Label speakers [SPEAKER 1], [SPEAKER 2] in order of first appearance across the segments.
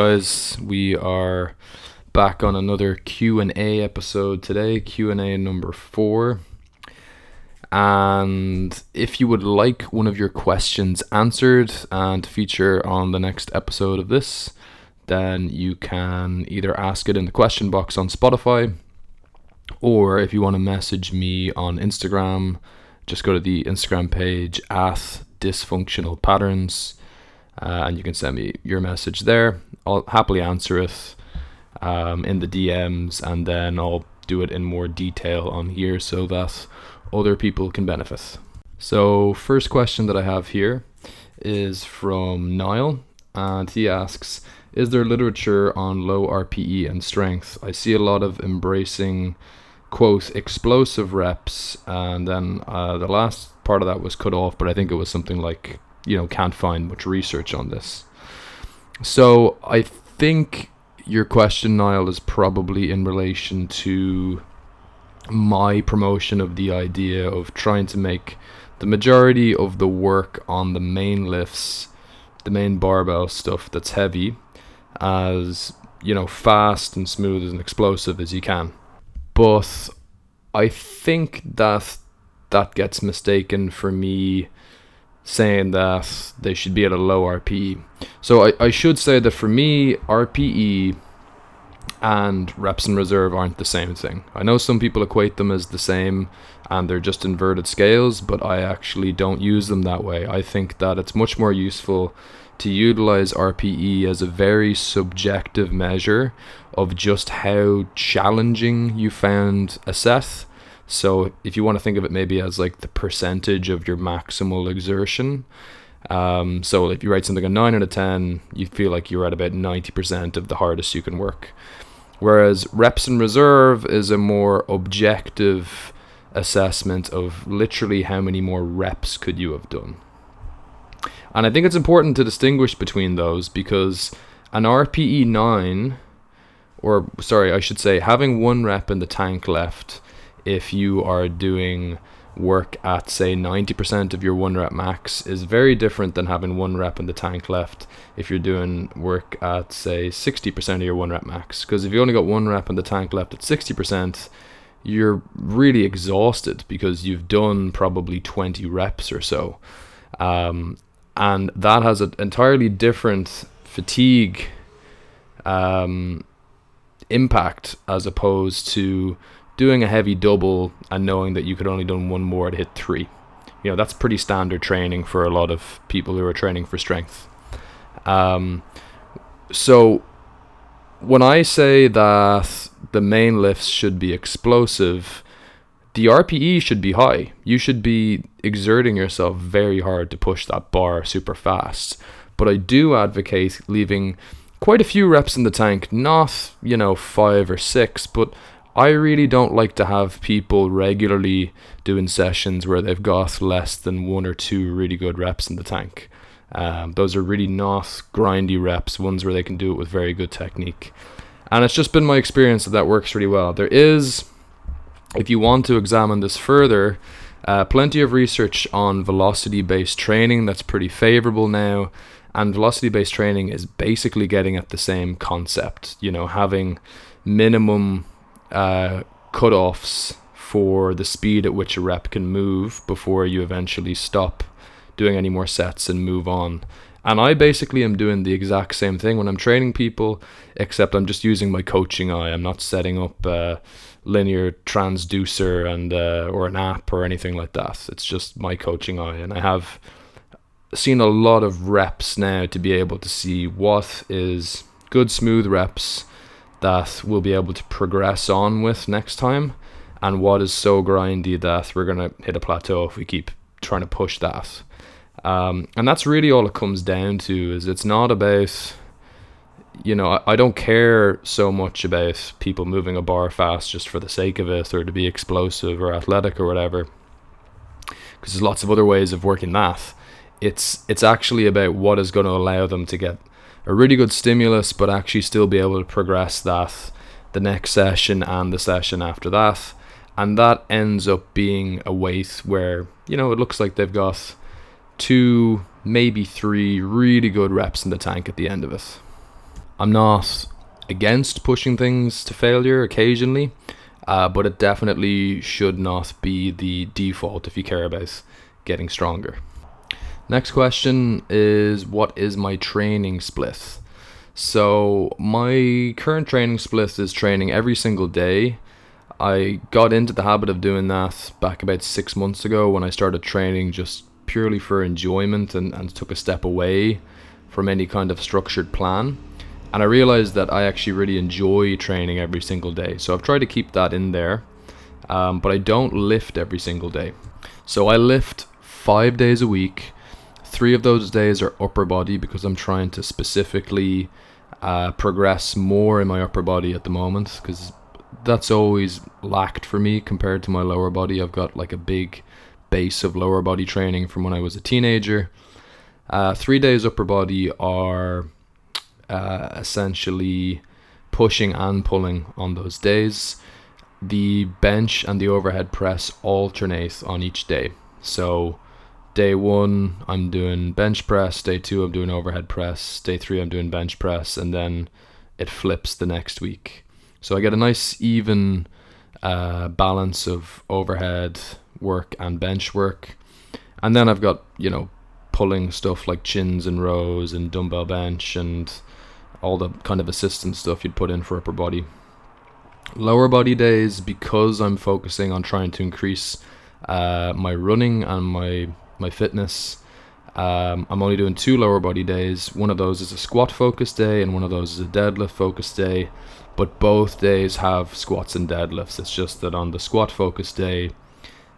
[SPEAKER 1] guys? We are back on another Q&A episode today, Q&A number 4. And if you would like one of your questions answered and feature on the next episode of this, then you can either ask it in the question box on Spotify or if you want to message me on Instagram, just go to the Instagram page at dysfunctional patterns uh, and you can send me your message there. I'll happily answer it um, in the DMs, and then I'll do it in more detail on here so that other people can benefit. So, first question that I have here is from Niall, and he asks Is there literature on low RPE and strength? I see a lot of embracing, quote, explosive reps, and then uh, the last part of that was cut off, but I think it was something like, you know, can't find much research on this. So, I think your question, Niall, is probably in relation to my promotion of the idea of trying to make the majority of the work on the main lifts, the main barbell stuff that's heavy, as you know, fast and smooth and explosive as you can. But I think that that gets mistaken for me saying that they should be at a low RPE. So I, I should say that for me, RPE and reps in reserve aren't the same thing. I know some people equate them as the same and they're just inverted scales, but I actually don't use them that way. I think that it's much more useful to utilize RPE as a very subjective measure of just how challenging you found a set so if you want to think of it maybe as like the percentage of your maximal exertion, um, so if you write something a 9 out of 10, you feel like you're at about 90% of the hardest you can work. Whereas reps in reserve is a more objective assessment of literally how many more reps could you have done. And I think it's important to distinguish between those because an RPE 9, or sorry, I should say, having one rep in the tank left if you are doing work at say 90% of your one rep max is very different than having one rep in the tank left if you're doing work at say 60% of your one rep max. Because if you only got one rep in the tank left at 60% you're really exhausted because you've done probably 20 reps or so. Um, and that has an entirely different fatigue um, impact as opposed to doing a heavy double and knowing that you could only done one more to hit three. You know, that's pretty standard training for a lot of people who are training for strength. Um, so when I say that the main lifts should be explosive, the RPE should be high. You should be exerting yourself very hard to push that bar super fast. But I do advocate leaving quite a few reps in the tank, not, you know, five or six, but I really don't like to have people regularly doing sessions where they've got less than one or two really good reps in the tank. Um, those are really not grindy reps, ones where they can do it with very good technique. And it's just been my experience that that works really well. There is, if you want to examine this further, uh, plenty of research on velocity based training that's pretty favorable now. And velocity based training is basically getting at the same concept, you know, having minimum uh, cutoffs for the speed at which a rep can move before you eventually stop doing any more sets and move on. And I basically am doing the exact same thing when I'm training people, except I'm just using my coaching eye. I'm not setting up a linear transducer and uh, or an app or anything like that. It's just my coaching eye, and I have seen a lot of reps now to be able to see what is good smooth reps that we'll be able to progress on with next time. And what is so grindy that we're going to hit a plateau if we keep trying to push that um, and that's really all it comes down to is it's not about you know I, I don't care so much about people moving a bar fast just for the sake of it or to be explosive or athletic or whatever because there's lots of other ways of working that. It's it's actually about what is going to allow them to get a really good stimulus, but actually still be able to progress that the next session and the session after that. And that ends up being a weight where, you know, it looks like they've got two, maybe three really good reps in the tank at the end of it. I'm not against pushing things to failure occasionally, uh, but it definitely should not be the default if you care about getting stronger. Next question is What is my training split? So, my current training split is training every single day. I got into the habit of doing that back about six months ago when I started training just purely for enjoyment and, and took a step away from any kind of structured plan. And I realized that I actually really enjoy training every single day. So I've tried to keep that in there, um, but I don't lift every single day. So I lift five days a week. Three of those days are upper body because I'm trying to specifically uh, progress more in my upper body at the moment because that's always lacked for me compared to my lower body. I've got like a big base of lower body training from when I was a teenager. Uh, three days upper body are uh, essentially pushing and pulling on those days. The bench and the overhead press alternate on each day. So, day one, I'm doing bench press. Day two, I'm doing overhead press. Day three, I'm doing bench press. And then it flips the next week. So, I get a nice, even uh, balance of overhead work and bench work. And then I've got, you know, pulling stuff like chins and rows and dumbbell bench and all the kind of assistance stuff you'd put in for upper body. Lower body days, because I'm focusing on trying to increase uh, my running and my my fitness. Um, I'm only doing two lower body days. One of those is a squat focus day, and one of those is a deadlift focus day. But both days have squats and deadlifts. It's just that on the squat focus day,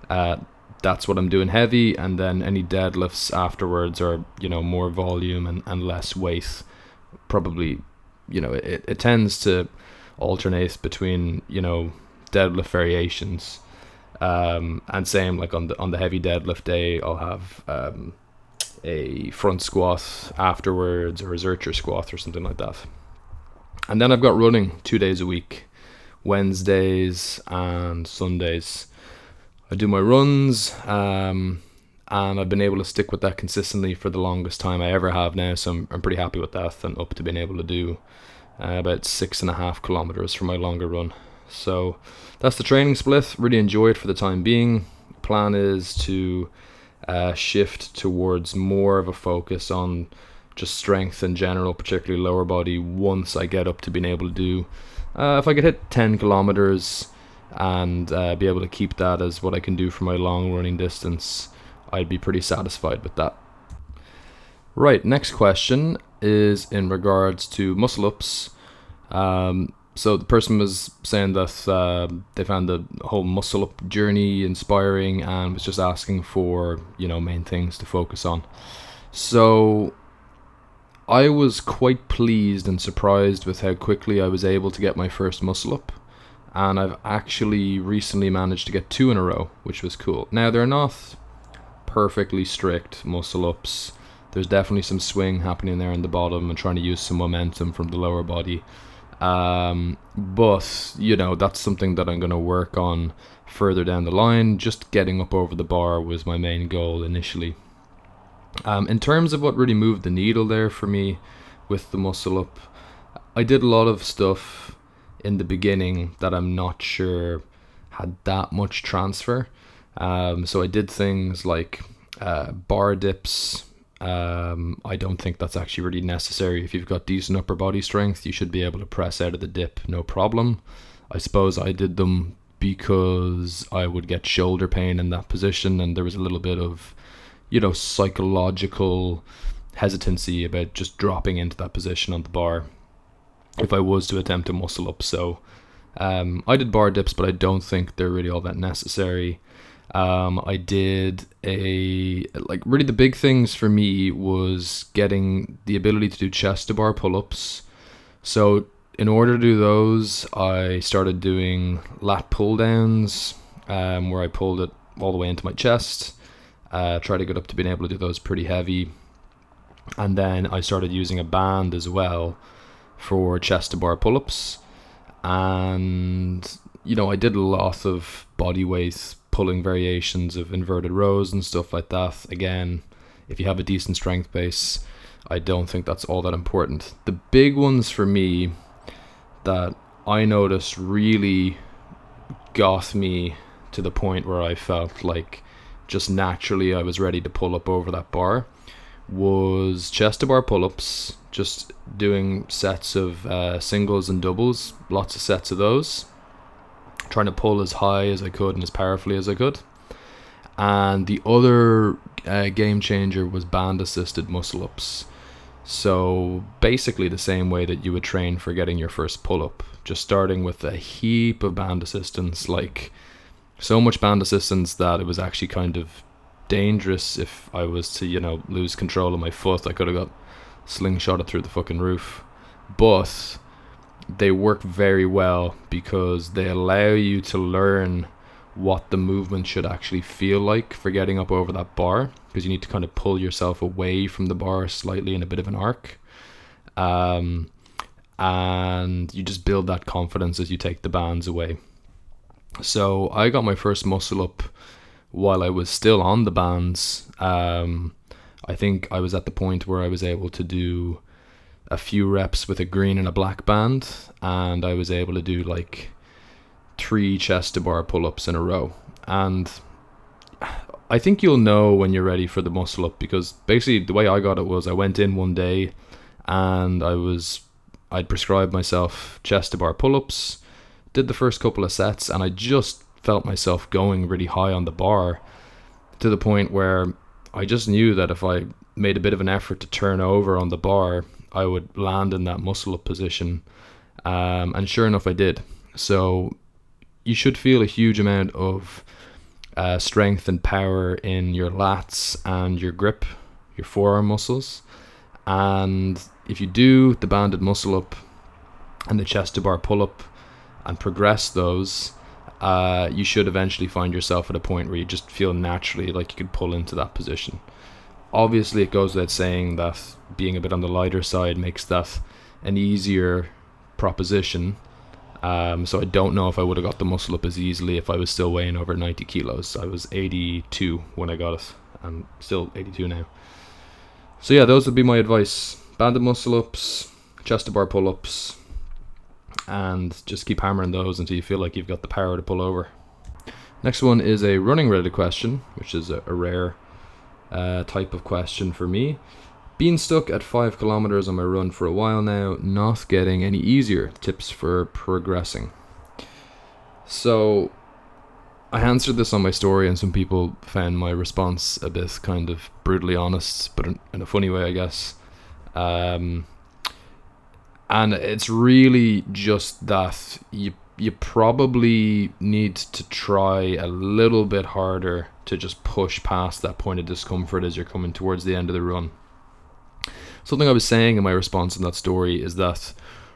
[SPEAKER 1] uh, that's what I'm doing heavy, and then any deadlifts afterwards are you know more volume and, and less weight probably, you know, it, it tends to alternate between, you know, deadlift variations. Um, and same like on the on the heavy deadlift day, I'll have um, a front squat afterwards or a Zercher squat or something like that. And then I've got running two days a week, Wednesdays and Sundays. I do my runs. Um, and I've been able to stick with that consistently for the longest time I ever have now. So I'm, I'm pretty happy with that, and up to being able to do uh, about six and a half kilometers for my longer run. So that's the training split. Really enjoy it for the time being. Plan is to uh, shift towards more of a focus on just strength in general, particularly lower body. Once I get up to being able to do, uh, if I could hit 10 kilometers and uh, be able to keep that as what I can do for my long running distance I'd be pretty satisfied with that. Right, next question is in regards to muscle ups. Um, so the person was saying that uh, they found the whole muscle up journey inspiring and was just asking for you know main things to focus on. So I was quite pleased and surprised with how quickly I was able to get my first muscle up. And I've actually recently managed to get two in a row, which was cool. Now they're not perfectly strict muscle ups. There's definitely some swing happening there in the bottom and trying to use some momentum from the lower body. Um, but, you know, that's something that I'm going to work on further down the line. Just getting up over the bar was my main goal initially. Um, in terms of what really moved the needle there for me with the muscle up, I did a lot of stuff in the beginning that I'm not sure had that much transfer. Um, so I did things like uh, bar dips. Um, I don't think that's actually really necessary. If you've got decent upper body strength, you should be able to press out of the dip no problem. I suppose I did them because I would get shoulder pain in that position, and there was a little bit of, you know, psychological hesitancy about just dropping into that position on the bar if I was to attempt to muscle up. So um, I did bar dips, but I don't think they're really all that necessary. Um, I did a like really the big things for me was getting the ability to do chest to bar pull ups. So in order to do those, I started doing lat pull downs, um, where I pulled it all the way into my chest. Uh, try to get up to being able to do those pretty heavy, and then I started using a band as well for chest to bar pull ups, and you know I did a lot of body weight pulling variations of inverted rows and stuff like that. Again, if you have a decent strength base, I don't think that's all that important. The big ones for me that I noticed really got me to the point where I felt like just naturally I was ready to pull up over that bar was chest to bar pull ups, just doing sets of uh, singles and doubles, lots of sets of those, trying to pull as high as I could and as powerfully as I could. And the other uh, game changer was band assisted muscle ups. So basically, the same way that you would train for getting your first pull up, just starting with a heap of band assistance, like so much band assistance that it was actually kind of dangerous if I was to, you know, lose control of my foot. I could have got slingshotted through the fucking roof. But they work very well because they allow you to learn what the movement should actually feel like for getting up over that bar because you need to kind of pull yourself away from the bar slightly in a bit of an arc. Um, and you just build that confidence as you take the bands away. So I got my first muscle up while I was still on the bands. Um, I think I was at the point where I was able to do a few reps with a green and a black band, and I was able to do like three chest to bar pull ups in a row. And I think you'll know when you're ready for the muscle up because basically the way I got it was I went in one day and I was I'd prescribed myself chest to bar pull ups, did the first couple of sets, and I just felt myself going really high on the bar to the point where I just knew that if I made a bit of an effort to turn over on the bar, I would land in that muscle up position. Um, and sure enough, I did. So you should feel a huge amount of uh, strength and power in your lats and your grip, your forearm muscles. And if you do the banded muscle up and the chest to bar pull up and progress those, uh, you should eventually find yourself at a point where you just feel naturally like you could pull into that position. Obviously, it goes without saying that being a bit on the lighter side makes that an easier proposition um, so I don't know if I would have got the muscle up as easily if I was still weighing over 90 kilos. I was 82 when I got it, and still 82 now. So yeah, those would be my advice: banded muscle ups, chest to bar pull ups, and just keep hammering those until you feel like you've got the power to pull over. Next one is a running related question, which is a, a rare uh, type of question for me. Being stuck at 5 kilometers on my run for a while now, not getting any easier. Tips for progressing. So, I answered this on my story, and some people found my response a bit kind of brutally honest, but in, a funny way, I guess. Um, and it's really just that you you probably need to try a little bit harder to just push past that point of discomfort as you're coming towards the end of the run. Something I was saying in my response in that story is that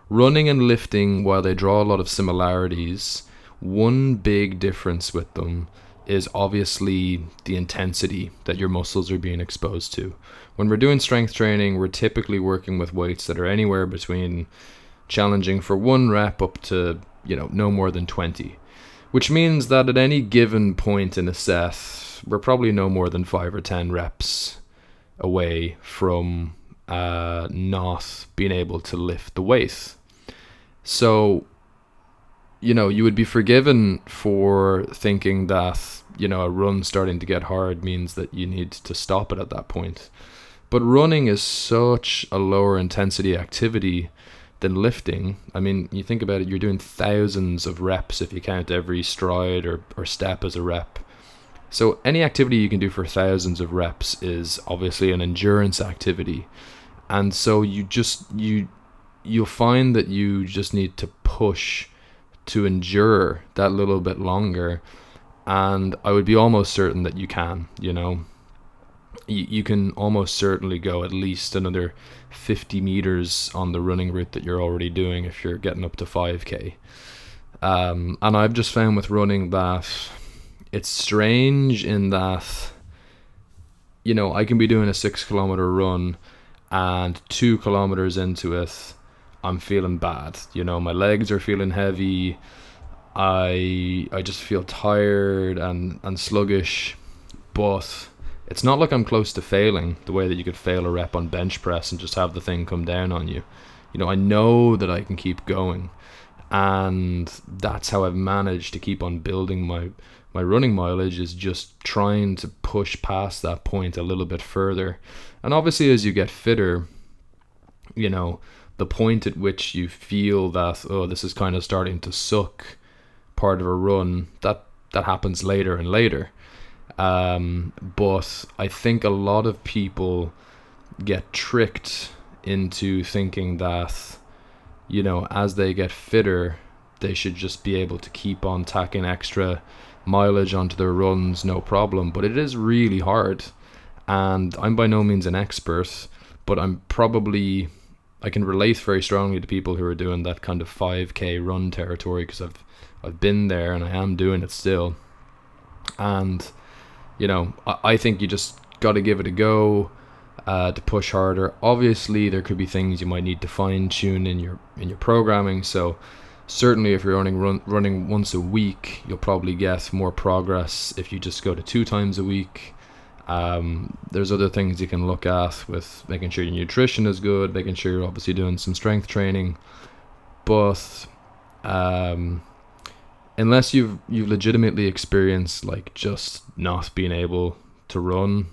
[SPEAKER 1] running and lifting, while they draw a lot of similarities, one big difference with them is obviously the intensity that your muscles are being exposed to. When we're doing strength training, we're typically working with weights that are anywhere between challenging for one rep up to, you know, no more than 20. Which means that at any given point in a set, we're probably no more than 5 or 10 reps away from uh, not being able to lift the weight. So, you know, you would be forgiven for thinking that, you know, a run starting to get hard means that you need to stop it at that point. But running is such a lower intensity activity than lifting. I mean, you think about it, you're doing thousands of reps if you count every stride or, or step as a rep. So, any activity you can do for thousands of reps is obviously an endurance activity and so you just you you'll find that you just need to push to endure that little bit longer and i would be almost certain that you can you know you, you can almost certainly go at least another 50 meters on the running route that you're already doing if you're getting up to 5k um, and i've just found with running that it's strange in that you know i can be doing a six kilometer run and two kilometers into it, I'm feeling bad. You know, my legs are feeling heavy. I I just feel tired and and sluggish, but it's not like I'm close to failing the way that you could fail a rep on bench press and just have the thing come down on you. You know, I know that I can keep going, and that's how I've managed to keep on building my my running mileage is just trying to push past that point a little bit further. And obviously, as you get fitter, you know, the point at which you feel that oh, this is kind of starting to suck part of a run that that happens later and later. Um, but I think a lot of people get tricked into thinking that, you know, as they get fitter, they should just be able to keep on tacking extra mileage onto their runs, no problem. But it is really hard. And I'm by no means an expert, but I'm probably I can relate very strongly to people who are doing that kind of 5k run territory because I've I've been there and I am doing it still. And you know, I, I think you just got to give it a go uh, to push harder. Obviously, there could be things you might need to fine tune in your in your programming. So certainly, if you're running run, running once a week, you'll probably get more progress if you just go to two times a week. Um, there's other things you can look at with making sure your nutrition is good, making sure you're obviously doing some strength training, but um, unless you've you've legitimately experienced like just not being able to run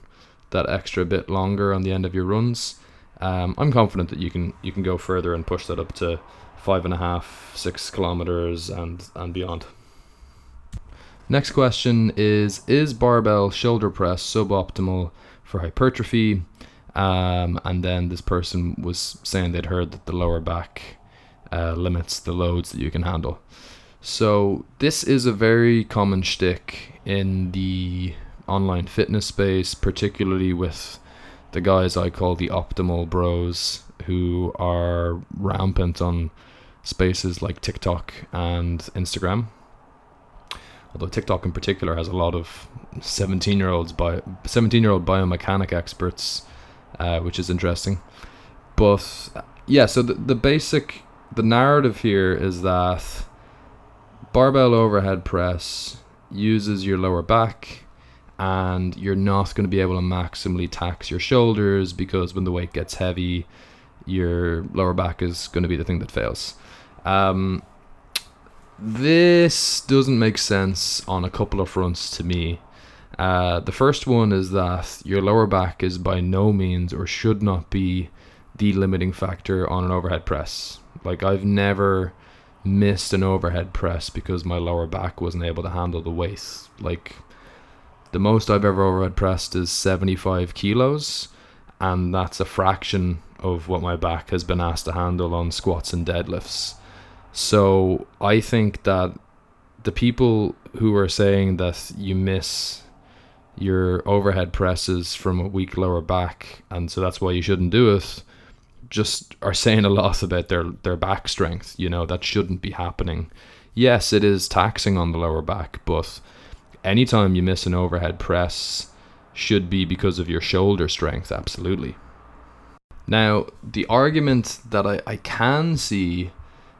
[SPEAKER 1] that extra bit longer on the end of your runs, um, I'm confident that you can you can go further and push that up to five and a half, six kilometers and and beyond. Next question is Is barbell shoulder press suboptimal for hypertrophy? Um, and then this person was saying they'd heard that the lower back uh, limits the loads that you can handle. So this is a very common shtick in the online fitness space, particularly with the guys I call the optimal bros who are rampant on spaces like TikTok and Instagram. Although TikTok in particular has a lot of 17 year olds by 17 year old biomechanic experts, uh, which is interesting. But yeah, so the, the basic the narrative here is that barbell overhead press uses your lower back and you're not going to be able to maximally tax your shoulders because when the weight gets heavy, your lower back is going to be the thing that fails. Um, this doesn't make sense on a couple of fronts to me. Uh, the first one is that your lower back is by no means or should not be the limiting factor on an overhead press. Like, I've never missed an overhead press because my lower back wasn't able to handle the weight. Like, the most I've ever overhead pressed is 75 kilos, and that's a fraction of what my back has been asked to handle on squats and deadlifts. So I think that the people who are saying that you miss your overhead presses from a weak lower back, and so that's why you shouldn't do it, just are saying a lot about their their back strength. You know that shouldn't be happening. Yes, it is taxing on the lower back, but anytime you miss an overhead press should be because of your shoulder strength, absolutely. Now, the argument that I, I can see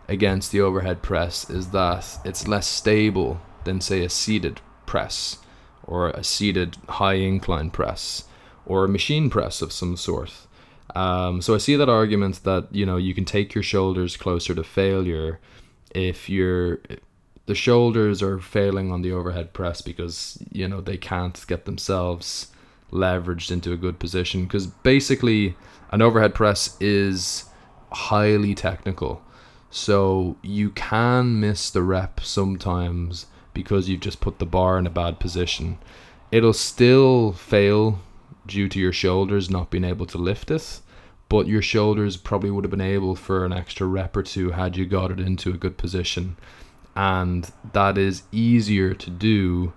[SPEAKER 1] against the overhead press is that it's less stable than, say, a seated press or a seated high incline press or a machine press of some sort. Um, so I see that argument that you know you can take your shoulders closer to failure if you're the shoulders are failing on the overhead press because you know they can't get themselves leveraged into a good position. Because basically an overhead press is highly technical. So you can miss the rep sometimes because you've just put the bar in a bad position. It'll still fail due to your shoulders not being able to lift it but your shoulders probably would have been able for an extra rep or two had you got it into a good position and that is easier to do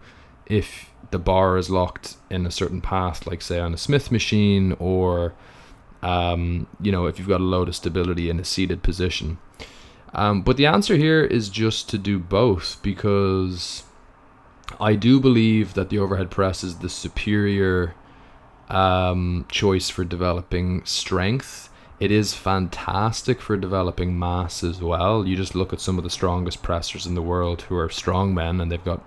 [SPEAKER 1] if the bar is locked in a certain path, like say on a Smith machine, or um, you know if you've got a load of stability in a seated position. Um, but the answer here is just to do both because I do believe that the overhead press is the superior um, choice for developing strength it is fantastic for developing mass as well. You just look at some of the strongest pressers in the world who are strong men and they've got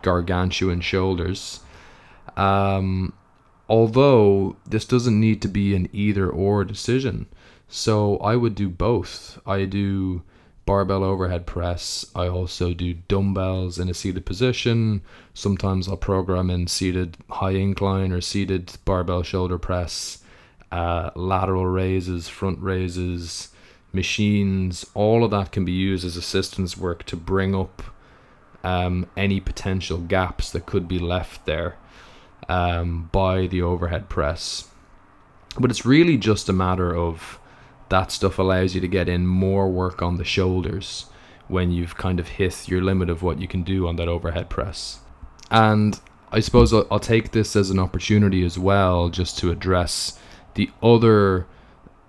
[SPEAKER 1] gargantuan shoulders. Um, Although this doesn't need to be an either or decision. So I would do both. I do barbell overhead press. I also do dumbbells in a seated position. Sometimes I'll program in seated high incline or seated barbell shoulder press, uh, lateral raises, front raises, machines. All of that can be used as assistance work to bring up um, any potential gaps that could be left there um, by the overhead press. But it's really just a matter of that stuff allows you to get in more work on the shoulders when you've kind of hit your limit of what you can do on that overhead press. And I suppose I'll, I'll take this as an opportunity as well just to address the other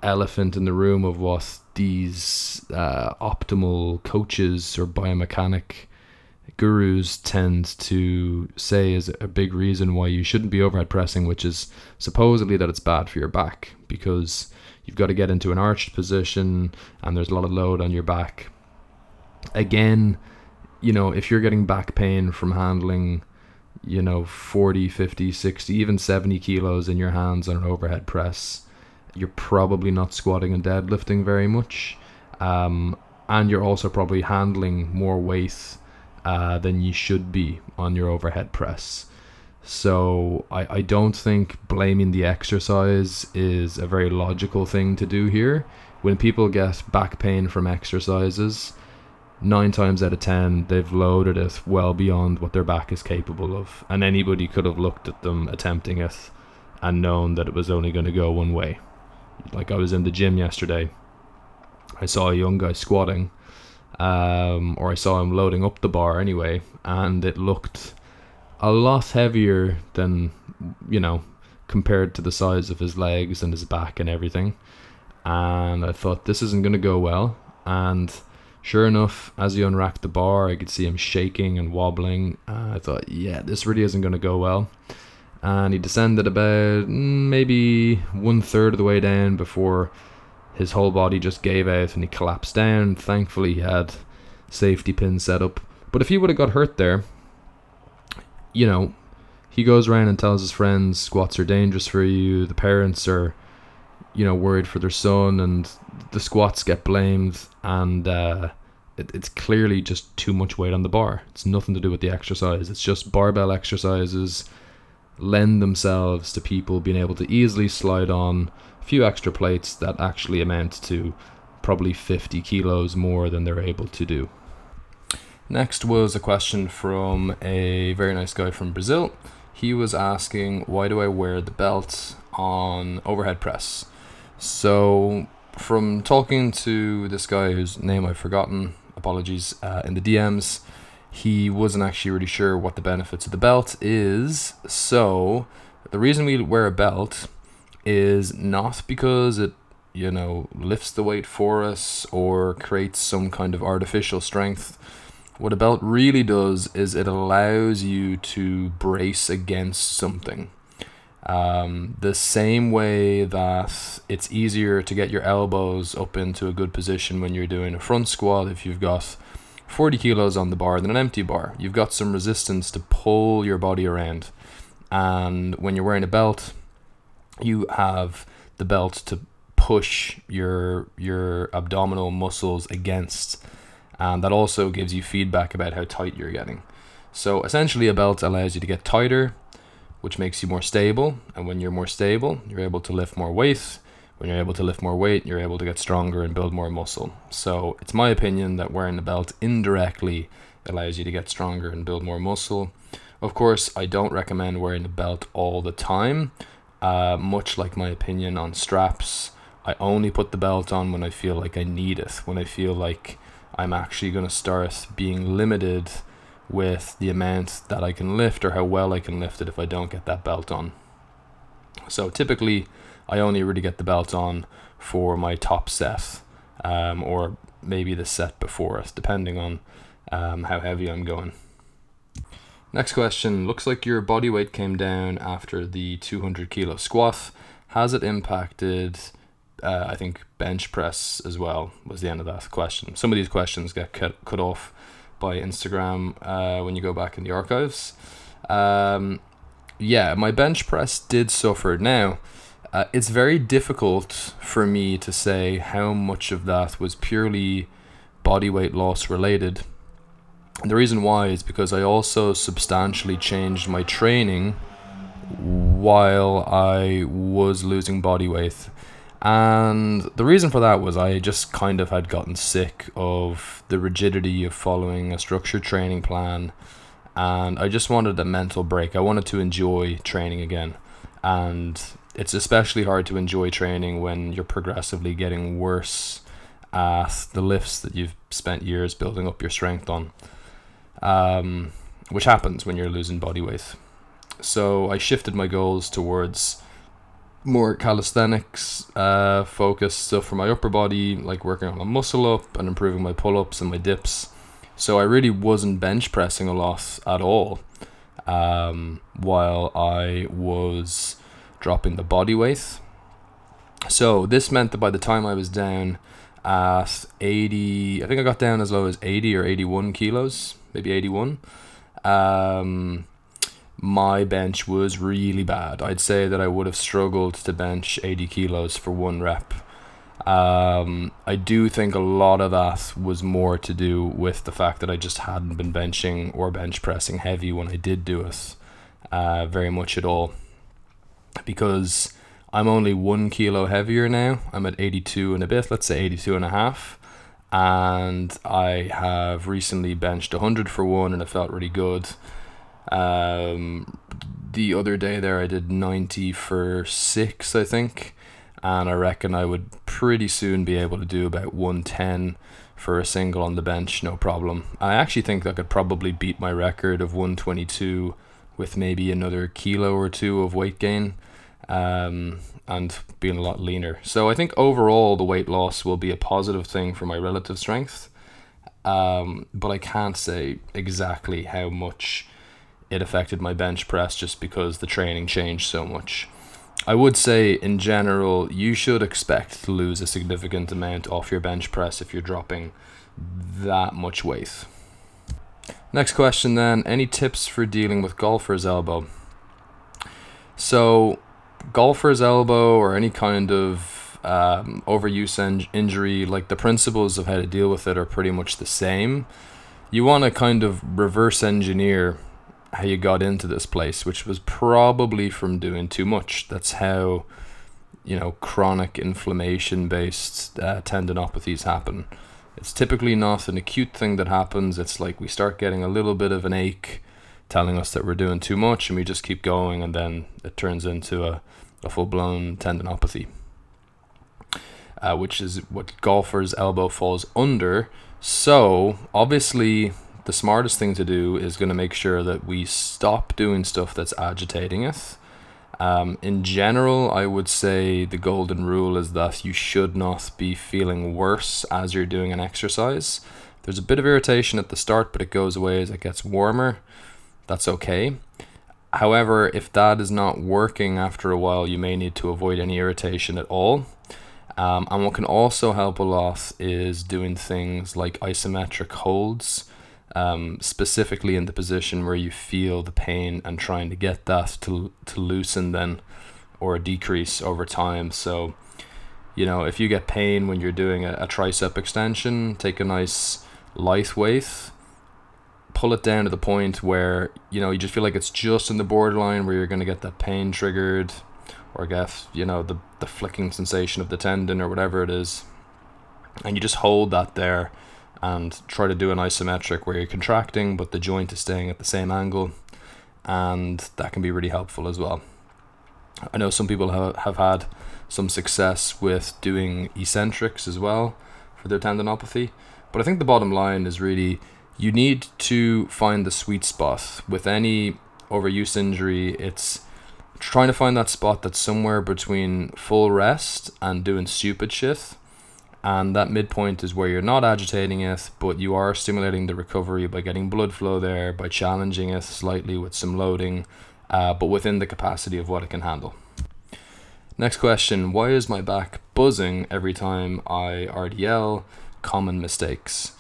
[SPEAKER 1] elephant in the room of what these uh, optimal coaches or biomechanic gurus tend to say is a big reason why you shouldn't be overhead pressing, which is supposedly that it's bad for your back because you've got to get into an arched position and there's a lot of load on your back. Again, you know, if you're getting back pain from handling, you know, 40, 50, 60, even 70 kilos in your hands on an overhead press, you're probably not squatting and deadlifting very much. Um, and you're also probably handling more weight uh, than you should be on your overhead press. So I, I don't think blaming the exercise is a very logical thing to do here. When people get back pain from exercises, nine times out of ten they've loaded it well beyond what their back is capable of. And anybody could have looked at them attempting it and known that it was only going to go one way. Like I was in the gym yesterday. I saw a young guy squatting, um, or I saw him loading up the bar anyway, and it looked a lot heavier than you know compared to the size of his legs and his back and everything. And I thought this isn't going to go well. And sure enough, as he unracked the bar, I could see him shaking and wobbling. Uh, I thought, yeah, this really isn't going to go well. And he descended about mm, maybe one third of the way down before his whole body just gave out and he collapsed down. Thankfully, he had safety pins set up. But if he would have got hurt there, you know, he goes around and tells his friends squats are dangerous for you. The parents are, you know, worried for their son, and the squats get blamed, and uh, it, it's clearly just too much weight on the bar. It's nothing to do with the exercise. It's just barbell exercises lend themselves to people being able to easily slide on few extra plates that actually amount to probably 50 kilos more than they're able to do. Next was a question from a very nice guy from Brazil. He was asking, Why do I wear the belt on overhead press? So, from talking to this guy whose name I've forgotten, apologies, uh, in the DMs, he wasn't actually really sure what the benefits of the belt is. So, the reason we wear a belt is not because it you know lifts the weight for us or creates some kind of artificial strength what a belt really does is it allows you to brace against something. Um, the same way that it's easier to get your elbows up into a good position when you're doing a front squat if you've got 40 kilos on the bar than an empty bar. You've got some resistance to pull your body around. And when you're wearing a belt, you have the belt to push your your abdominal muscles against and that also gives you feedback about how tight you're getting. So essentially, a belt allows you to get tighter, which makes you more stable. And when you're more stable, you're able to lift more weight. When you're able to lift more weight, you're able to get stronger and build more muscle. So it's my opinion that wearing a belt indirectly allows you to get stronger and build more muscle. Of course, I don't recommend wearing a belt all the time. Uh, much like my opinion on straps, I only put the belt on when I feel like I need it, when I feel like I'm actually going to start being limited with the amount that I can lift or how well I can lift it if I don't get that belt on. So typically, I only really get the belt on for my top set um, or maybe the set before it, depending on um, how heavy I'm going. Next question looks like your body weight came down after the 200 kilo squat. Has it impacted uh, I think bench press as well was the end of that question. Some of these questions get cut, cut off by Instagram uh, when you go back in the archives. Um, yeah, my bench press did suffer. Now, uh, it's very difficult for me to say how much of that was purely body weight loss related. The reason why is because I also substantially changed my training while I was losing body weight. And the reason for that was I just kind of had gotten sick of the rigidity of following a structured training plan. And I just wanted a mental break. I wanted to enjoy training again. And it's especially hard to enjoy training when you're progressively getting worse at the lifts that you've spent years building up your strength on, um, which happens when you're losing body weight. So I shifted my goals towards more calisthenics uh, focused stuff for my upper body, like working on my muscle up and improving my pull ups and my dips. So I really wasn't bench pressing a lot at all um, while I was dropping the body weight. So this meant that by the time I was down at 80, I think I got down as low as 80 or 81 kilos, maybe 81. Um, my bench was really bad. I'd say that I would have struggled to bench 80 kilos for one rep. Um, I do think a lot of that was more to do with the fact that I just hadn't been benching or bench pressing heavy when I did do it, uh, very much at all. Because I'm only one kilo heavier now. I'm at 82 and a bit, let's say 82 and a half. And I have recently benched 100 for one and it felt really good. Um, the other day there, I did 90 for six, I think, and I reckon I would pretty soon be able to do about 110 for a single on the bench, no problem. I actually think I could probably beat my record of 122 with maybe another kilo or two of weight gain. Um, and being a lot leaner. So I think overall the weight loss will be a positive thing for my relative strength. Um, but I can't say exactly how much it affected my bench press just because the training changed so much. I would say, in general, you should expect to lose a significant amount off your bench press if you're dropping that much weight. Next question then any tips for dealing with golfer's elbow? So, golfer's elbow or any kind of um, overuse en- injury, like the principles of how to deal with it are pretty much the same. You want to kind of reverse engineer how you got into this place, which was probably from doing too much. That's how, you know, chronic inflammation based uh, tendinopathies happen. It's typically not an acute thing that happens. It's like we start getting a little bit of an ache telling us that we're doing too much and we just keep going and then it turns into a, a full blown tendinopathy. Uh, which is what golfer's elbow falls under. So, obviously, the smartest thing to do is going to make sure that we stop doing stuff that's agitating us. Um, in general, I would say the golden rule is that you should not be feeling worse as you're doing an exercise. There's a bit of irritation at the start, but it goes away as it gets warmer. That's okay. However, if that is not working after a while, you may need to avoid any irritation at all. Um, and what can also help a lot is doing things like isometric holds um, specifically in the position where you feel the pain and trying to get that to, to loosen then or decrease over time. So, you know, if you get pain when you're doing a, a tricep extension, take a nice light weight, pull it down to the point where, you know, you just feel like it's just in the borderline where you're going to get that pain triggered or get, you know, the, the flicking sensation of the tendon or whatever it is. And you just hold that there and try to do an isometric where you're contracting but the joint is staying at the same angle and that can be really helpful as well. I know some people have, have had some success with doing eccentrics as well for their tendinopathy, but I think the bottom line is really you need to find the sweet spot with any overuse injury. It's trying to find that spot that's somewhere between full rest and doing stupid shit and that midpoint is where you're not agitating it, but you are stimulating the recovery by getting blood flow there, by challenging it slightly with some loading, uh, but within the capacity of what it can handle. Next question Why is my back buzzing every time I RDL? Common mistakes.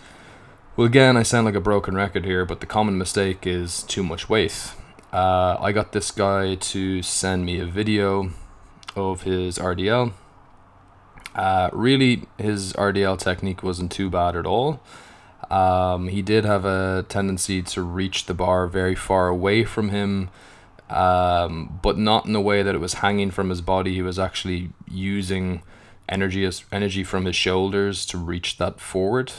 [SPEAKER 1] Well, again, I sound like a broken record here, but the common mistake is too much weight. Uh, I got this guy to send me a video of his RDL. Uh, really, his RDL technique wasn't too bad at all. Um, he did have a tendency to reach the bar very far away from him, um, but not in the way that it was hanging from his body. He was actually using energy as energy from his shoulders to reach that forward.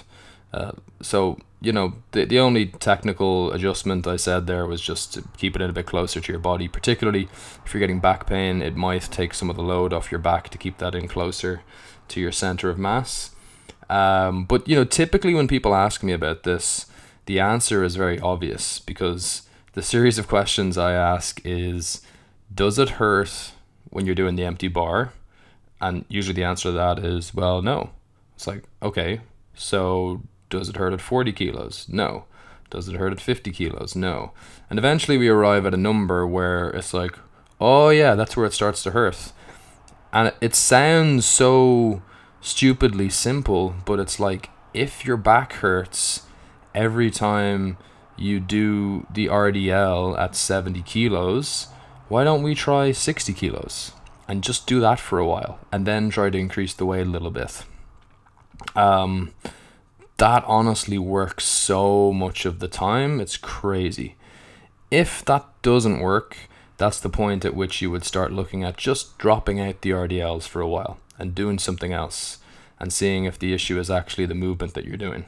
[SPEAKER 1] Uh, so you know the the only technical adjustment I said there was just to keep it in a bit closer to your body. Particularly if you're getting back pain, it might take some of the load off your back to keep that in closer to your center of mass. Um, but you know, typically when people ask me about this, the answer is very obvious because the series of questions I ask is, does it hurt when you're doing the empty bar? And usually the answer to that is, well, no. It's like, okay, so does it hurt at 40 kilos? No. Does it hurt at 50 kilos? No. And eventually we arrive at a number where it's like, oh yeah, that's where it starts to hurt. And it sounds so stupidly simple, but it's like if your back hurts every time you do the RDL at 70 kilos, why don't we try 60 kilos and just do that for a while and then try to increase the weight a little bit? Um, that honestly works so much of the time, it's crazy. If that doesn't work, that's the point at which you would start looking at just dropping out the RDLs for a while and doing something else and seeing if the issue is actually the movement that you're doing.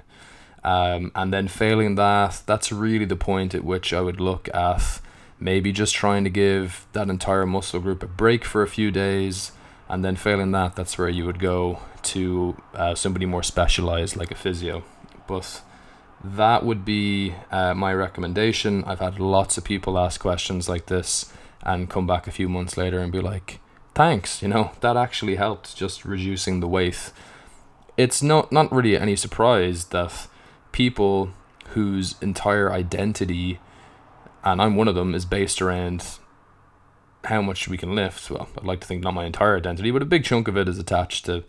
[SPEAKER 1] Um, and then failing that, that's really the point at which I would look at maybe just trying to give that entire muscle group a break for a few days. And then failing that, that's where you would go to uh, somebody more specialized like a physio. But that would be uh, my recommendation. I've had lots of people ask questions like this and come back a few months later and be like, thanks, you know, that actually helped just reducing the weight. It's not, not really any surprise that people whose entire identity, and I'm one of them, is based around how much we can lift. Well, I'd like to think not my entire identity, but a big chunk of it is attached to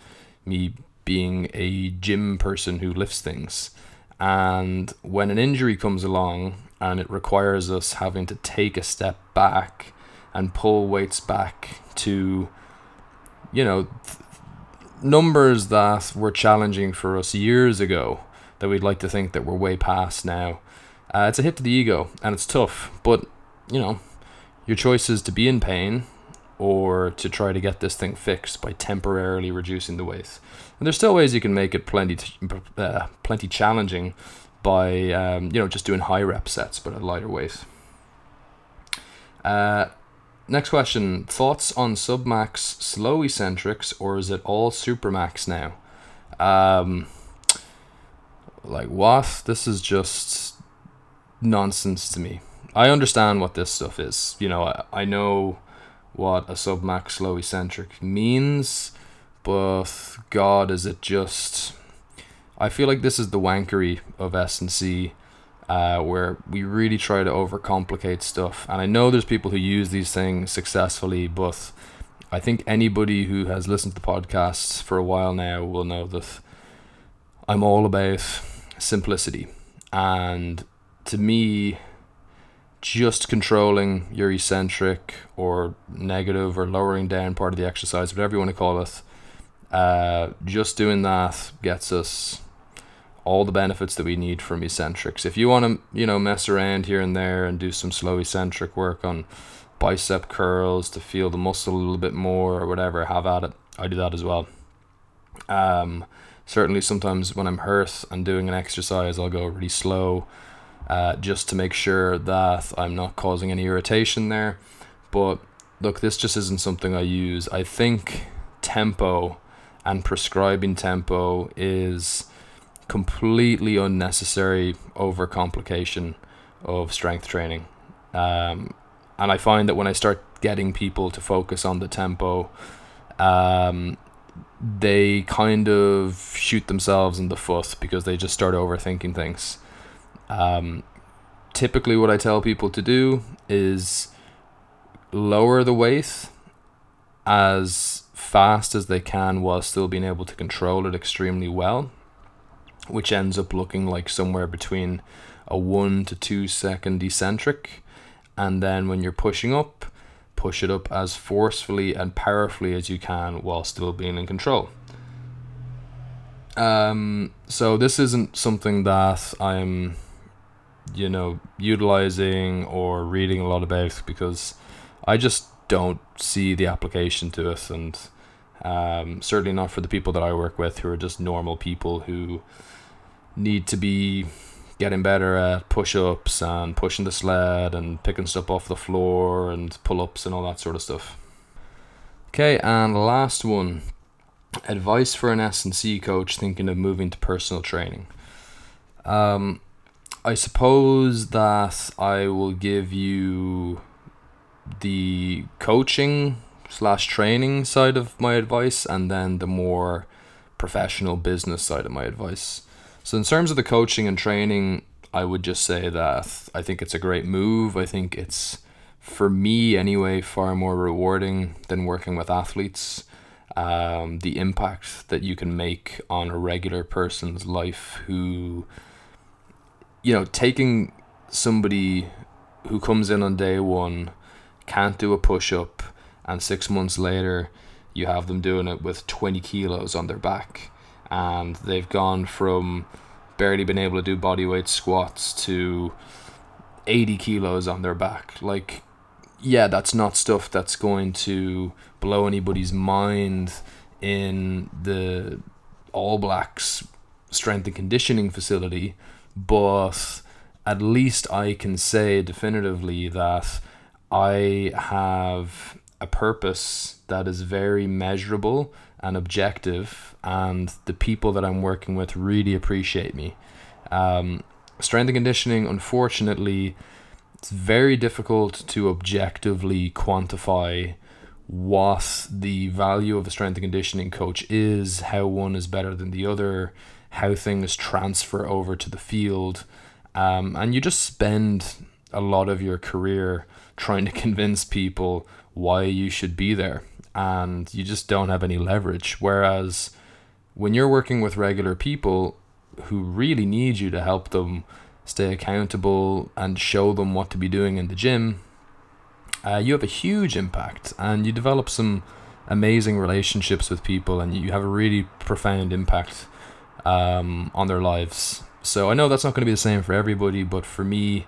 [SPEAKER 1] me being a gym person who lifts things. And when an injury comes along and it requires us having to take a step back and pull weights back to, you know, th- numbers that were challenging for us years ago that we'd like to think that we're way past now. Uh, it's a hit to the ego and it's tough, but you know, your choice is to be in pain or to try to get this thing fixed by temporarily reducing the weight. And there's still ways you can make it plenty uh, plenty challenging by um, you know just doing high rep sets but at lighter weight. Uh, next question: Thoughts on submax slow eccentrics, or is it all supramax now? Um, like what? This is just nonsense to me. I understand what this stuff is. You know, I, I know what a submax slow eccentric means, but God, is it just. I feel like this is the wankery of S&C, uh, where we really try to overcomplicate stuff. And I know there's people who use these things successfully, but I think anybody who has listened to the podcasts for a while now will know that I'm all about simplicity. And to me, just controlling your eccentric or negative or lowering down part of the exercise, whatever you want to call it, uh, just doing that gets us all the benefits that we need from eccentrics. If you want to, you know, mess around here and there and do some slow eccentric work on bicep curls to feel the muscle a little bit more or whatever, have at it. I do that as well. Um, certainly sometimes when I'm hurt and doing an exercise, I'll go really slow uh, just to make sure that I'm not causing any irritation there. But look, this just isn't something I use. I think tempo and prescribing tempo is completely unnecessary overcomplication of strength training. Um, and I find that when I start getting people to focus on the tempo, um, they kind of shoot themselves in the foot because they just start overthinking things. Um, typically, what I tell people to do is lower the weight as fast as they can while still being able to control it extremely well, which ends up looking like somewhere between a one to two second eccentric And then when you're pushing up, push it up as forcefully and powerfully as you can while still being in control. Um, so this isn't something that I'm, you know, utilizing or reading a lot about because I just don't see the application to it, and um, certainly not for the people that I work with who are just normal people who need to be getting better at push ups and pushing the sled and picking stuff off the floor and pull ups and all that sort of stuff. Okay, and last one advice for an S&C coach thinking of moving to personal training. Um, I suppose that I will give you the coaching slash training side of my advice and then the more professional business side of my advice. So, in terms of the coaching and training, I would just say that I think it's a great move. I think it's, for me anyway, far more rewarding than working with athletes. Um, the impact that you can make on a regular person's life who, you know, taking somebody who comes in on day one, can't do a push up, and six months later, you have them doing it with 20 kilos on their back and they've gone from barely being able to do body weight squats to 80 kilos on their back. Like, yeah, that's not stuff that's going to blow anybody's mind in the All Blacks strength and conditioning facility, but at least I can say definitively that I have a purpose that is very measurable and objective, and the people that I'm working with really appreciate me. Um, strength and conditioning, unfortunately, it's very difficult to objectively quantify what the value of a strength and conditioning coach is, how one is better than the other, how things transfer over to the field. Um, and you just spend a lot of your career trying to convince people why you should be there and you just don't have any leverage. Whereas when you're working with regular people who really need you to help them stay accountable and show them what to be doing in the gym, uh, you have a huge impact and you develop some amazing relationships with people and you have a really profound impact um, on their lives. So I know that's not going to be the same for everybody, but for me,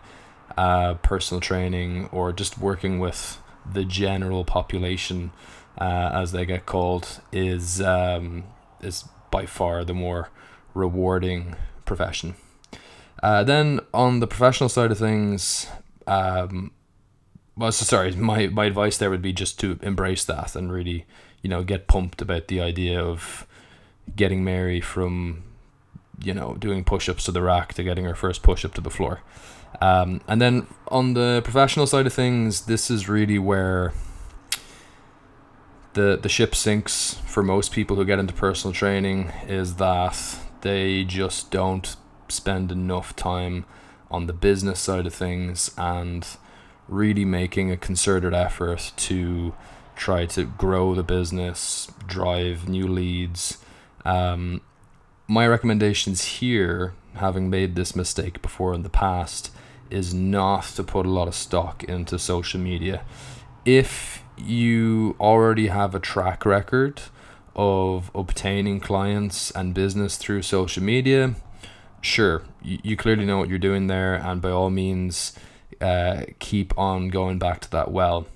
[SPEAKER 1] uh, personal training or just working with the general population uh, as they get called, is um, is by far the more rewarding profession. Uh, then on the professional side of things, um, well, so sorry, my, my advice there would be just to embrace that and really, you know, get pumped about the idea of getting Mary from, you know, doing push ups to the rack to getting her first push up to the floor. Um, and then on the professional side of things, this is really where the the ship sinks for most people who get into personal training is that they just don't spend enough time on the business side of things and really making a concerted effort to try to grow the business, drive new leads. Um, my recommendations here, having made this mistake before in the past, is not to put a lot of stock into social media. If you already have a track record of obtaining clients and business through social media, sure, you, you clearly know what you're doing there, and by all means, uh, keep on going back to that well.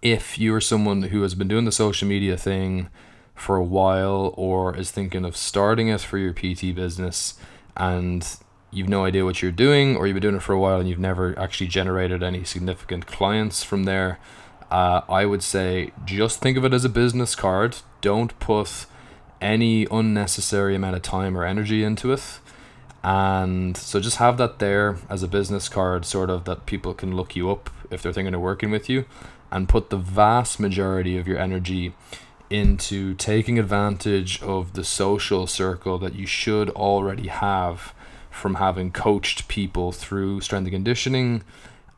[SPEAKER 1] If you are someone who has been doing the social media thing for a while or is thinking of starting it for your PT business and you've no idea what you're doing, or you've been doing it for a while and you've never actually generated any significant clients from there, uh, I would say just think of it as a business card. Don't put any unnecessary amount of time or energy into it. And so just have that there as a business card, sort of that people can look you up if they're thinking of working with you, and put the vast majority of your energy into taking advantage of the social circle that you should already have from having coached people through strength and conditioning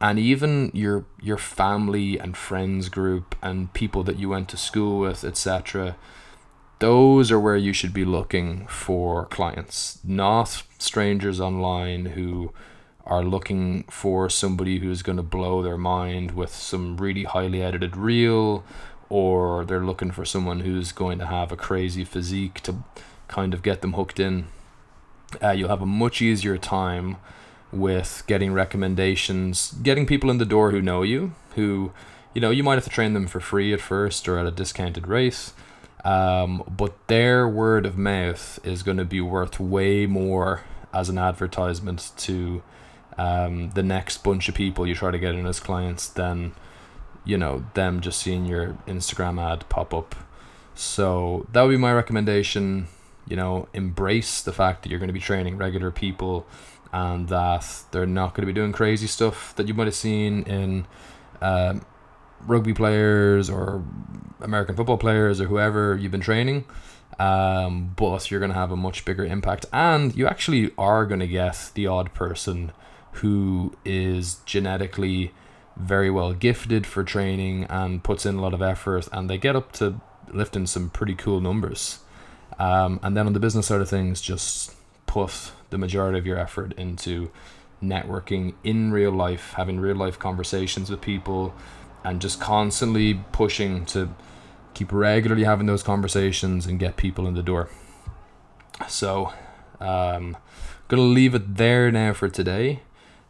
[SPEAKER 1] and even your your family and friends group and people that you went to school with etc those are where you should be looking for clients not strangers online who are looking for somebody who's going to blow their mind with some really highly edited reel, or they're looking for someone who's going to have a crazy physique to kind of get them hooked in, uh, you'll have a much easier time with getting recommendations, getting people in the door who know you, who, you know, you might have to train them for free at first or at a discounted rate. Um, but their word of mouth is going to be worth way more as an advertisement to um, the next bunch of people you try to get in as clients than, you know, them just seeing your Instagram ad pop up. So that would be my recommendation. You know, embrace the fact that you're going to be training regular people and that they're not going to be doing crazy stuff that you might have seen in um, rugby players or American football players or whoever you've been training. Um, but you're going to have a much bigger impact, and you actually are going to get the odd person who is genetically very well gifted for training and puts in a lot of effort, and they get up to lifting some pretty cool numbers. Um, and then on the business side of things, just put the majority of your effort into networking in real life, having real life conversations with people, and just constantly pushing to keep regularly having those conversations and get people in the door. So, um, gonna leave it there now for today.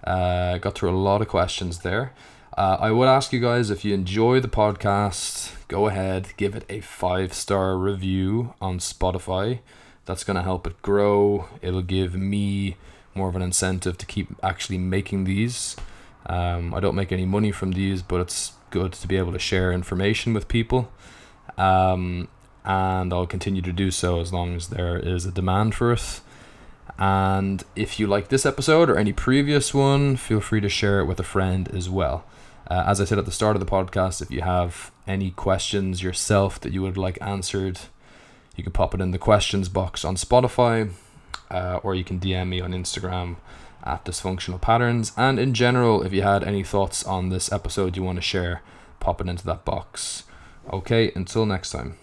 [SPEAKER 1] Uh, got through a lot of questions there. Uh, I would ask you guys if you enjoy the podcast, go ahead, give it a five star review on Spotify. That's going to help it grow. It'll give me more of an incentive to keep actually making these. Um, I don't make any money from these, but it's good to be able to share information with people. Um, and I'll continue to do so as long as there is a demand for it. And if you like this episode or any previous one, feel free to share it with a friend as well. Uh, as I said at the start of the podcast, if you have any questions yourself that you would like answered, you can pop it in the questions box on Spotify, uh, or you can DM me on Instagram at dysfunctional patterns. And in general, if you had any thoughts on this episode you want to share, pop it into that box. Okay, until next time.